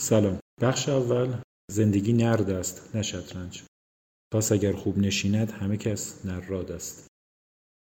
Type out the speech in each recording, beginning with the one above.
سلام. بخش اول زندگی نرد است نه شطرنج. پاس اگر خوب نشیند همه کس نراد است.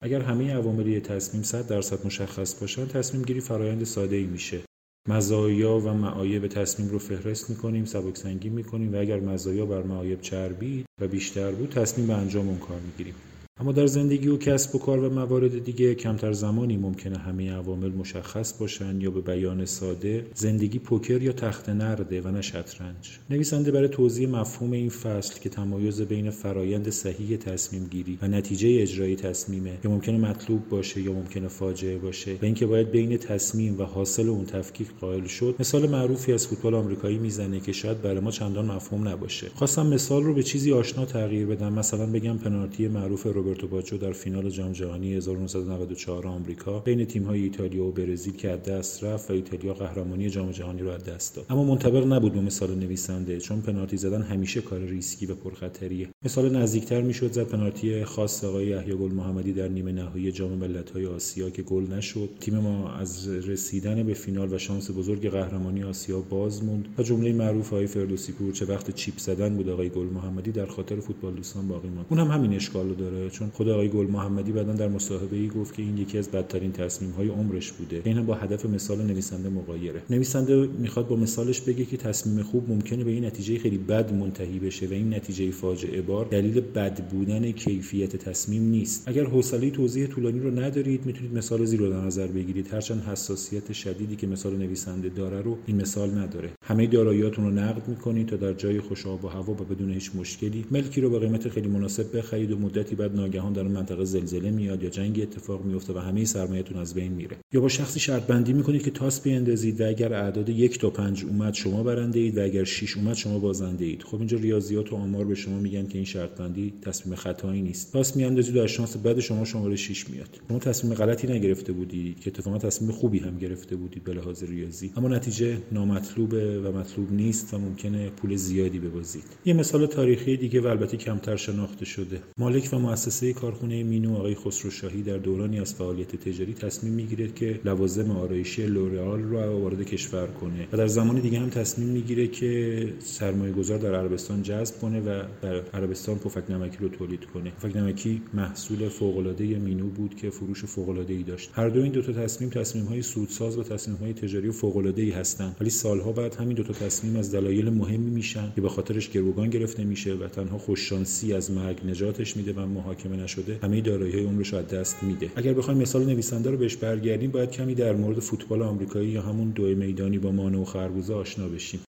اگر همه عوامل یه تصمیم صد درصد مشخص باشن تصمیم گیری فرایند ساده ای میشه. مزایا و معایب تصمیم رو فهرست می‌کنیم سبک سنگین می‌کنیم و اگر مزایا بر معایب چربید و بیشتر بود تصمیم به انجام اون کار می‌گیریم. اما در زندگی و کسب و کار و موارد دیگه کمتر زمانی ممکنه همه عوامل مشخص باشن یا به بیان ساده زندگی پوکر یا تخت نرده و نه شطرنج. نویسنده برای توضیح مفهوم این فصل که تمایز بین فرایند صحیح تصمیم گیری و نتیجه اجرایی تصمیمه که ممکنه مطلوب باشه یا ممکنه فاجعه باشه و اینکه باید بین تصمیم و حاصل اون تفکیک قائل شد مثال معروفی از فوتبال آمریکایی می‌زنه که شاید برای ما چندان مفهوم نباشه. خواستم مثال رو به چیزی آشنا تغییر بدم مثلا بگم پنالتی معروف روبرتو باجو در فینال جام جهانی 1994 آمریکا بین تیم‌های ایتالیا و برزیل که دست رفت و ایتالیا قهرمانی جام جهانی رو از دست داد. اما منطبق نبود به مثال نویسنده چون پنالتی زدن همیشه کار ریسکی و پرخطریه. مثال نزدیکتر می‌شد زد پنالتی خاص آقای یحیی گل محمدی در نیمه نهایی جام ملت‌های آسیا که گل نشد. تیم ما از رسیدن به فینال و شانس بزرگ قهرمانی آسیا باز موند. و جمله معروف آقای فردوسی پور چه وقت چیپ زدن بود آقای گل محمدی در خاطر فوتبال دوستان باقی ماند. اون هم همین اشکال رو داره چون خود آقای گل محمدی بعدا در مصاحبه ای گفت که این یکی از بدترین تصمیم های عمرش بوده. این هم با هدف مثال نویسنده مغایره نویسنده می‌خواد با مثالش بگه که تصمیم خوب ممکنه به این نتیجه خیلی بد منتهی بشه و این نتیجه فاجعه بار دلیل بد بودن کیفیت تصمیم نیست. اگر حوصله توضیح طولانی رو ندارید می‌تونید مثال زیر رو در نظر بگیرید. هرچند حساسیت شدیدی که مثال نویسنده داره رو این مثال نداره. همه داراییاتون رو نقد می‌کنید تا در جای خوش آب و هوا و بدون هیچ مشکلی ملکی رو با قیمت خیلی مناسب بخرید و مدتی بعد ناگهان در منطقه زلزله میاد یا جنگی اتفاق میفته و همه سرمایهتون از بین میره. یا با شخصی شرط بندی می‌کنید که تاس بیاندازید و اگر اعداد یک تا پنج اومد شما برنده اید و اگر 6 اومد شما بازنده اید خب اینجا ریاضیات و آمار به شما میگن که این شرط بندی تصمیم خطایی نیست. تاس میاندازید و از شانس بعد شما شماره 6 میاد. شما تصمیم غلطی نگرفته بودید که اتفاقا تصمیم خوبی هم گرفته بودید به لحاظ ریاضی. اما نتیجه نامطلوبه و مطلوب نیست و ممکنه پول زیادی ببازید. یه مثال تاریخی دیگه و البته کمتر شناخته شده. مالک و مؤسسه کارخونه مینو آقای خسرو شاهی در دورانی از فعالیت تجاری تصمیم می‌گیره که لوازم آرایشی لورئال رو وارد کشور کنه و در زمان دیگه هم تصمیم می‌گیره که سرمایه گذار در عربستان جذب کنه و در عربستان پفک نمکی رو تولید کنه. پفک نمکی محصول فوق العاده مینو بود که فروش فوق العاده ای داشت. هر دو این دو تا تصمیم تصمیم های سودساز و تصمیم های تجاری العاده ای هستند. ولی سالها بعد همین دو تا تصمیم از دلایل مهمی میشن که به خاطرش گروگان گرفته میشه و تنها خوششانسی از مرگ نجاتش میده و نشده همه دارایی های عمرش از دست میده. اگر بخوایم مثال نویسنده رو بهش برگردیم باید کمی در مورد فوتبال آمریکایی یا همون دو میدانی با مانو و خربوزه آشنا بشیم.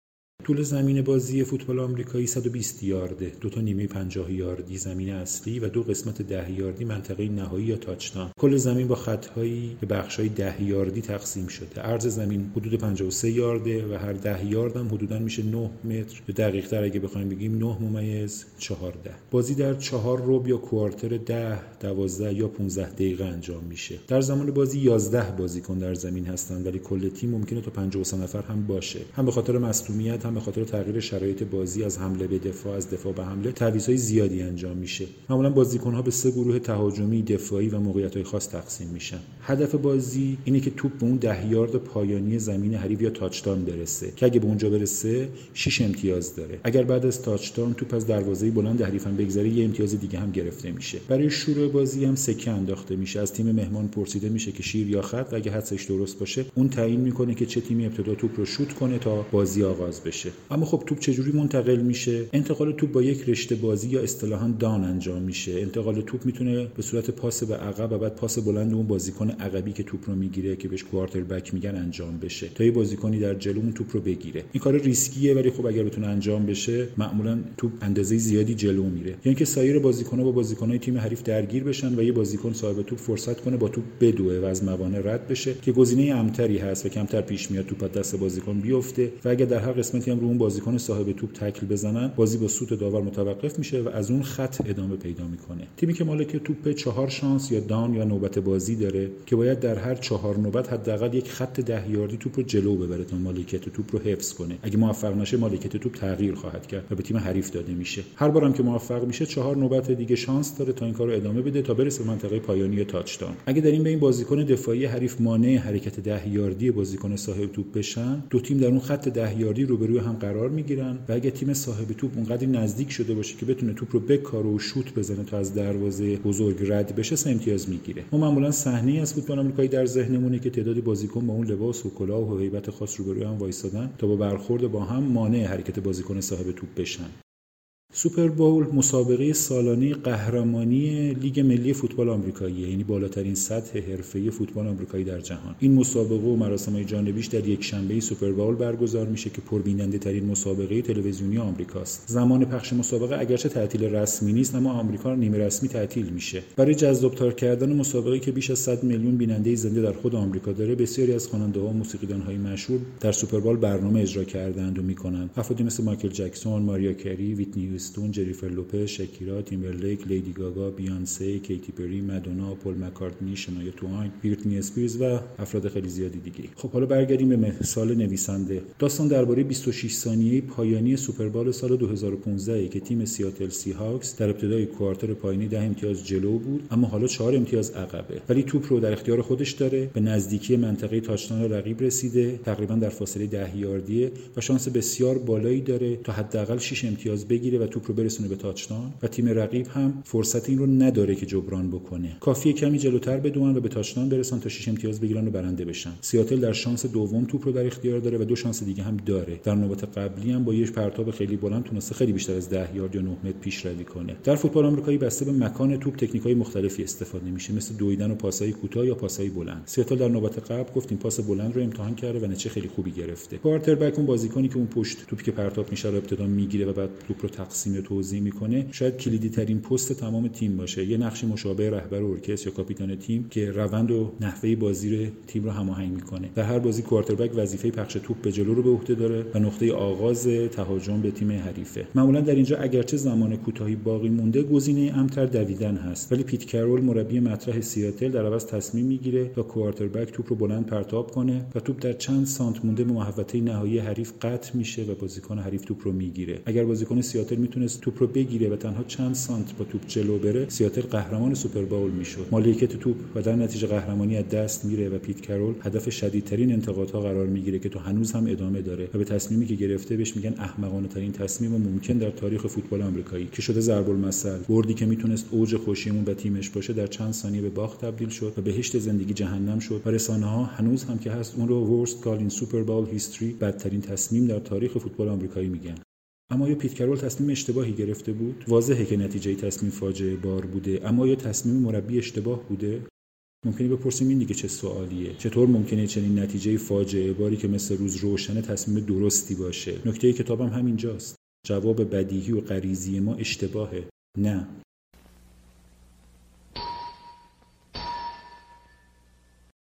طول زمین بازی فوتبال آمریکایی 120 یارده. دو تا نیمه 50 یاردی زمین اصلی و دو قسمت 10 یاردی منطقه نهایی یا تاچدان کل زمین با خطهایی به بخشای 10 یاردی تقسیم شده. عرض زمین حدود 53 یارده و هر 10 یارد هم حدودا میشه 9 متر. یا دقیق تر اگه بخوایم بگیم 9 ممیز 14 بازی در 4 ربع یا کوارتر 10 12 یا 15 دقیقه انجام میشه. در زمان بازی 11 بازیکن در زمین هستند ولی کل تیم ممکنه تا 53 نفر هم باشه. هم به خاطر مصونیت به خاطر تغییر شرایط بازی از حمله به دفاع از دفاع به حمله تعویض‌های زیادی انجام میشه. معمولا بازیکن‌ها به سه گروه تهاجمی دفاعی و موقعیت‌های خاص تقسیم میشن. هدف بازی اینه که توپ به اون ده یارد پایانی زمین حریف یا تاچدان برسه که اگه به اونجا برسه 6 امتیاز داره. اگر بعد از تاچدان توپ از دروازه بلند حریف هم بگذره یه امتیاز دیگه هم گرفته میشه. برای شروع بازی هم سکه انداخته میشه. از تیم مهمان پرسیده میشه که شیر یا خط اگه حدسش درست باشه اون تعیین می‌کنه که چه تیمی ابتدا توپ رو شوت کنه تا بازی آغاز بشه. اما خب توپ چجوری منتقل میشه؟ انتقال توپ با یک رشته بازی یا اصطلاحا دان انجام میشه. انتقال توپ می‌تونه به صورت پاس به عقب و بعد پاس بلند اون بازیکن عقبی که توپ رو می‌گیره که بهش کوارتر بک میگن انجام بشه. تا یه بازیکنی در جلو اون توپ رو بگیره. این کار ریسکیه ولی خب اگر بتونه انجام بشه معمولا توپ اندازه زیادی جلو میره. یا اینکه سایر بازیکن‌ها با بازیکن‌های تیم حریف درگیر بشن و یه بازیکن صاحب توپ فرصت کنه با توپ بدوه و از موانع رد بشه که گزینه امتری هست و کمتر پیش میاد توپ دست بازیکن بیفته. و اگر در هر قسمتی هم رو اون بازیکن صاحب توپ تکل بزنن بازی با سوت داور متوقف میشه و از اون خط ادامه پیدا می‌کنه. تیمی که مالک توپ چهار شانس یا دان یا نوبت بازی داره که باید در هر چهار نوبت حداقل یک خط ده یاردی توپ رو جلو ببره تا مالکیت توپ رو حفظ کنه. اگه موفق نشه مالکیت توپ تغییر خواهد کرد و به تیم حریف داده میشه. هر بارم که موفق میشه چهار نوبت دیگه شانس داره تا این کار رو ادامه بده تا برسه به منطقه پایانی تاچدان. اگه در این به این بازیکن دفاعی حریف مانع حرکت ده یاردی بازیکن صاحب توپ بشن دو تیم در اون خط ده یاردی روبروی هم قرار می‌گیرن و اگه تیم صاحب توپ اونقدر نزدیک شده باشه که بتونه توپ رو بکاره و شوت بزنه تا از دروازه بزرگ رد بشه سه امتیاز می‌گیره. ما معمولا صحنه از فوتبال آمریکایی در ذهنمونه که تعدادی بازیکن با اون لباس و کلاه و هیبت خاص روبروی هم وایسادن تا با برخورد با هم مانع حرکت بازیکن صاحب توپ بشن. سوپر بول مسابقه سالانه قهرمانی لیگ ملی فوتبال آمریکایی یعنی بالاترین سطح حرفه‌ای فوتبال آمریکایی در جهان. این مسابقه و مراسم جانبیش در یک شنبه سوپر بول برگزار میشه که پربیننده ترین مسابقه تلویزیونی آمریکاست. زمان پخش مسابقه اگرچه تعطیل رسمی نیست اما آمریکا نیمه رسمی تعطیل میشه. برای جذابتر کردن مسابقه که بیش از 100 میلیون بیننده زنده در خود آمریکا داره بسیاری از خواننده ها و موسیقیدان های مشهور در سوپر بول برنامه اجرا کردند و می‌کنند. افرادی مثل مایکل جکسون ماریا کری ویتنی استون جنیفر لوپز شکیرا تیمبرلیک لیدی گاگا بیانسه کیتی پری مدونا پل مکارتنی شنایا تواین بریتنی اسپیرز و افراد خیلی زیادی دیگه. خب حالا برگردیم به مثال نویسنده. داستان درباره 26 ثانیه پایانی سوپربول سال 2015 که تیم سیاتل سی هاکس در ابتدای کوارتر پایانی ده امتیاز جلو بود اما حالا چهار امتیاز عقبه. ولی توپ رو در اختیار خودش داره به نزدیکی منطقه تاچدان رقیب رسیده تقریبا در فاصله 10 یاردیه و شانس بسیار بالایی داره تا حداقل 6 امتیاز بگیره و توپ رو برسونه به تاچدان و تیم رقیب هم فرصت این رو نداره که جبران بکنه. کافیه کمی جلوتر بدوئن و به تاچدان برسن تا 6 امتیاز بگیرن و برنده بشن. سیاتل در شانس دوم توپ رو در اختیار داره و دو شانس دیگه هم داره. در نوبت قبلی هم با یک پرتاب خیلی بلند تونسته خیلی بیشتر از 10 یارد یا 9 متر پیشروی کنه. در فوتبال آمریکایی بسته به مکان توپ تکنیک‌های مختلفی استفاده میشه مثل دویدن و پاسهای کوتاه یا پاسهای بلند. سیاتل در نوبت قبل گفتیم پاس بلند رو امتحان کرده و نتیجه خیلی خوبی گرفته. کوارتربک اون بازیکنی که اون پشت توپی که پرتاب میشه رو ابتدا می‌گیره و بعد توپ رو تقسیم و توزیع می‌کنه شاید کلیدی ترین پست تمام تیم باشه. یه نقش مشابه رهبر ارکستر یا کاپیتان تیم که روند و نحوه بازی تیم رو هماهنگ می‌کنه. در هر بازی کوارتربک وظیفه پخش توپ به جلو رو به عهده داره و نقطه آغاز تهاجم به تیم حریفه. معمولا در اینجا اگرچه زمان کوتاهی باقی مونده گزینه امتر دویدن هست. ولی پیت کرول مربی مطرح سیاتل در عوض تصمیم می‌گیره تا کوارتربک توپ رو بلند پرتاب کنه و توپ در چند سانت مونده به محوطه نهایی حریف قطع میشه و بازیکن حریف توپ رو می‌گیره. اگر بازیکن سیاتل می‌تونست توپ رو بگیره و تنها چند سانت با توپ جلو بره سیاتل قهرمان سوپر باول می‌شد. مالکیت توپ و در نتیجه قهرمانی از دست میره و پیت کرول هدف شدیدترین انتقادها قرار می‌گیره که تا هنوز هم ادامه داره و به تصمیمی که گرفته بهش میگن احمقانه ترین تصمیم ممکن در تاریخ فوتبال آمریکایی که شده ضرب المثل بردی که می‌تونست اوج خوشی اون و تیمش باشه در چند ثانیه به باخت تبدیل شد و بهشت زندگی جهنم شد و رسانه ها هنوز هم که هست اون رو worst call in Super Bowl history بدترین تصمیم در تاریخ فوتبال آمریکایی میگن. اما یا پیت کرول تصمیم اشتباهی گرفته بود؟ واضحه که نتیجه تصمیم فاجعه بار بوده. اما یا تصمیم مربی اشتباه بوده؟ ممکنه بپرسیم این دیگه چه سوالیه. چطور ممکنه چنین نتیجه فاجعه باری که مثل روز روشن تصمیم درستی باشه؟ نکته کتابم همینجاست. جواب بدیهی و غریزی ما اشتباهه. نه.